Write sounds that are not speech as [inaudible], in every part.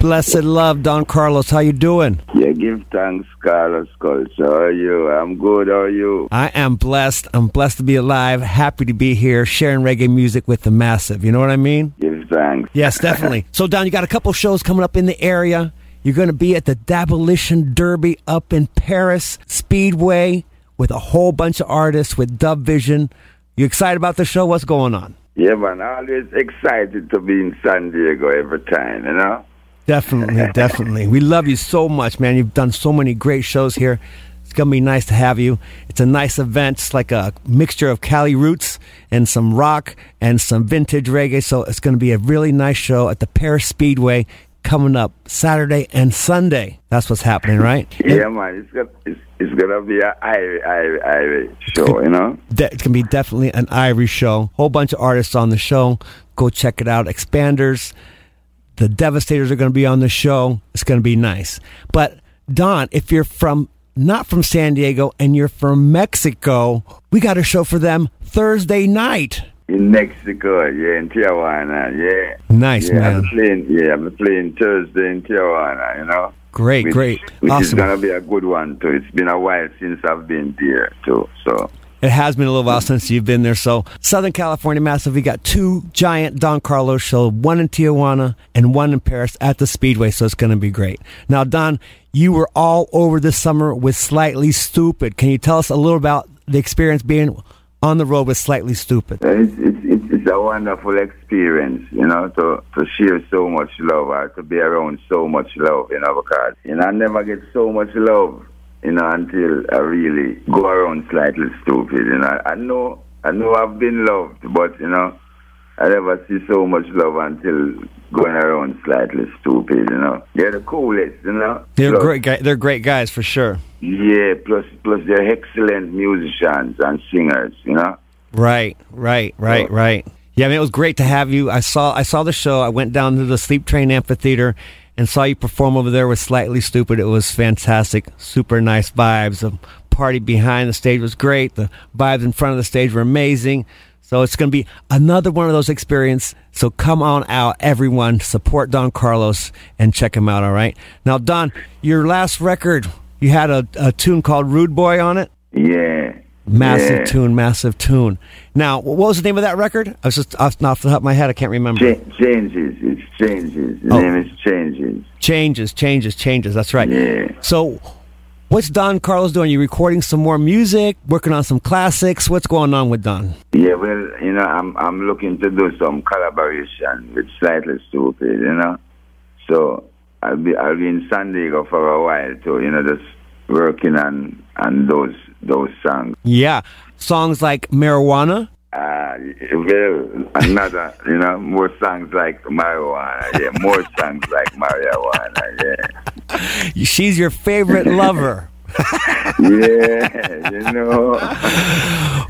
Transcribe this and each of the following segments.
Blessed love, Don Carlos. How you doing? Yeah, give thanks, Carlos Culture. How are you? I'm good. How are you? I am blessed. I'm blessed to be alive. Happy to be here, sharing reggae music with the massive. You know what I mean? Give thanks. Yes, [laughs] definitely. so, Don, you got a couple shows coming up in the area. You're going to be at the Dabolition Derby up in Perris Speedway with a whole bunch of artists with Dub Vision. You excited about the show? What's going on? Yeah, man. Always excited to be in San Diego every time, you know? Definitely, [laughs] definitely. We love you so much, man. You've done so many great shows here. It's gonna be nice to have you. It's a nice event. It's like a mixture of Cali roots and some rock and some vintage reggae. So it's gonna be a really nice show at the Perris Speedway coming up Saturday and Sunday. That's what's happening, right? [laughs] Yeah, man. It's gonna, it's, it's gonna be an Irish, Irish, Irish show, you know? De- it's gonna be definitely an Irish show. Whole bunch of artists on the show. Go check it out. Expanders. The Devastators are going to be on the show. It's going to be nice. But Don, if you're from not from San Diego and you're from Mexico, we got a show for them Thursday night. In Mexico, yeah, in Tijuana, yeah. Nice, yeah, man. I'm playing, yeah, I'm playing Thursday in Tijuana, you know? Great, which, great. Which awesome. is going to be a good one, too. It's been a while since I've been there, too, so... It has been a little while since you've been there. So, Southern California Massive, we got two giant Don Carlos shows, one in Tijuana and one in Perris at the Speedway. So, it's going to be great. Now, Don, you were all over this summer with Slightly Stoopid. Can you tell us a little about the experience being on the road with Slightly Stoopid? It's, it's, it's a wonderful experience, you know, to, to share so much love or to be around so much love, you know, because, you know, I never get so much love you know, until I really go around Slightly Stoopid. You know, I know, I know I've been loved, but you know, I never see so much love until going around Slightly Stoopid. You know, they're the coolest. You know, they're plus, great. Guys, they're great guys for sure. Yeah, plus plus they're excellent musicians and singers. You know. Right, right, right, so, right. Yeah, I mean, it was great to have you. I saw I saw the show. I went down to the Sleep Train Amphitheater and saw you perform over there was Slightly Stoopid. It was fantastic. Super nice vibes. The party behind the stage was great. The vibes in front of the stage were amazing. So it's going to be another one of those experiences. So come on out, everyone. Support Don Carlos and check him out, all right? Now, Don, your last record, you had a, a tune called Rude Boy on it? Yeah. Massive yeah. tune, massive tune. Now, what was the name of that record? I was just off, the top of my head. I can't remember. Ch- changes. It's changes. The oh. name is changes. Changes, changes, changes. That's right. Yeah. So, what's Don Carlos doing? Are You recording some more music? Working on some classics? What's going on with Don? Yeah, well, you know, I'm I'm looking to do some collaboration with Slightly Stoopid. You know, so I'll be I'll be in San Diego for a while too. You know, just working on on those those songs. Yeah, songs like Marijuana. Uh, well, another, you know, more songs like marijuana. Yeah, more [laughs] songs like marijuana. Yeah. [laughs] She's your favorite lover. [laughs] yeah, you know.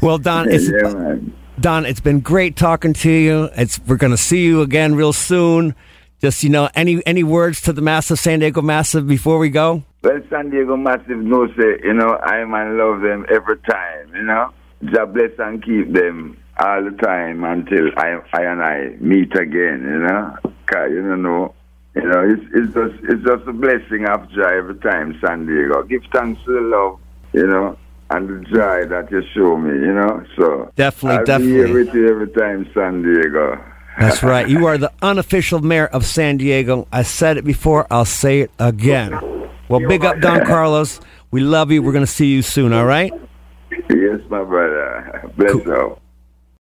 Well, Don, it's yeah, Don. It's been great talking to you. It's we're going to see you again real soon. Just you know, any any words to the massive San Diego Massive before we go? Well, San Diego Massive knows say, you know, I man love them every time, you know. God bless and keep them all the time until I, I and I meet again, you know. Cause you don't know, you know, it's it's just it's just a blessing of joy every time, San Diego. Give thanks to the love, you know, and the joy that you show me, you know. So definitely, I'll definitely be here with you every time, San Diego. That's [laughs] right. You are the unofficial mayor of San Diego. I said it before. I'll say it again. Well, big up, Don Carlos. We love you. We're going to see you soon, all right? Yes, my brother. Bless cool. you.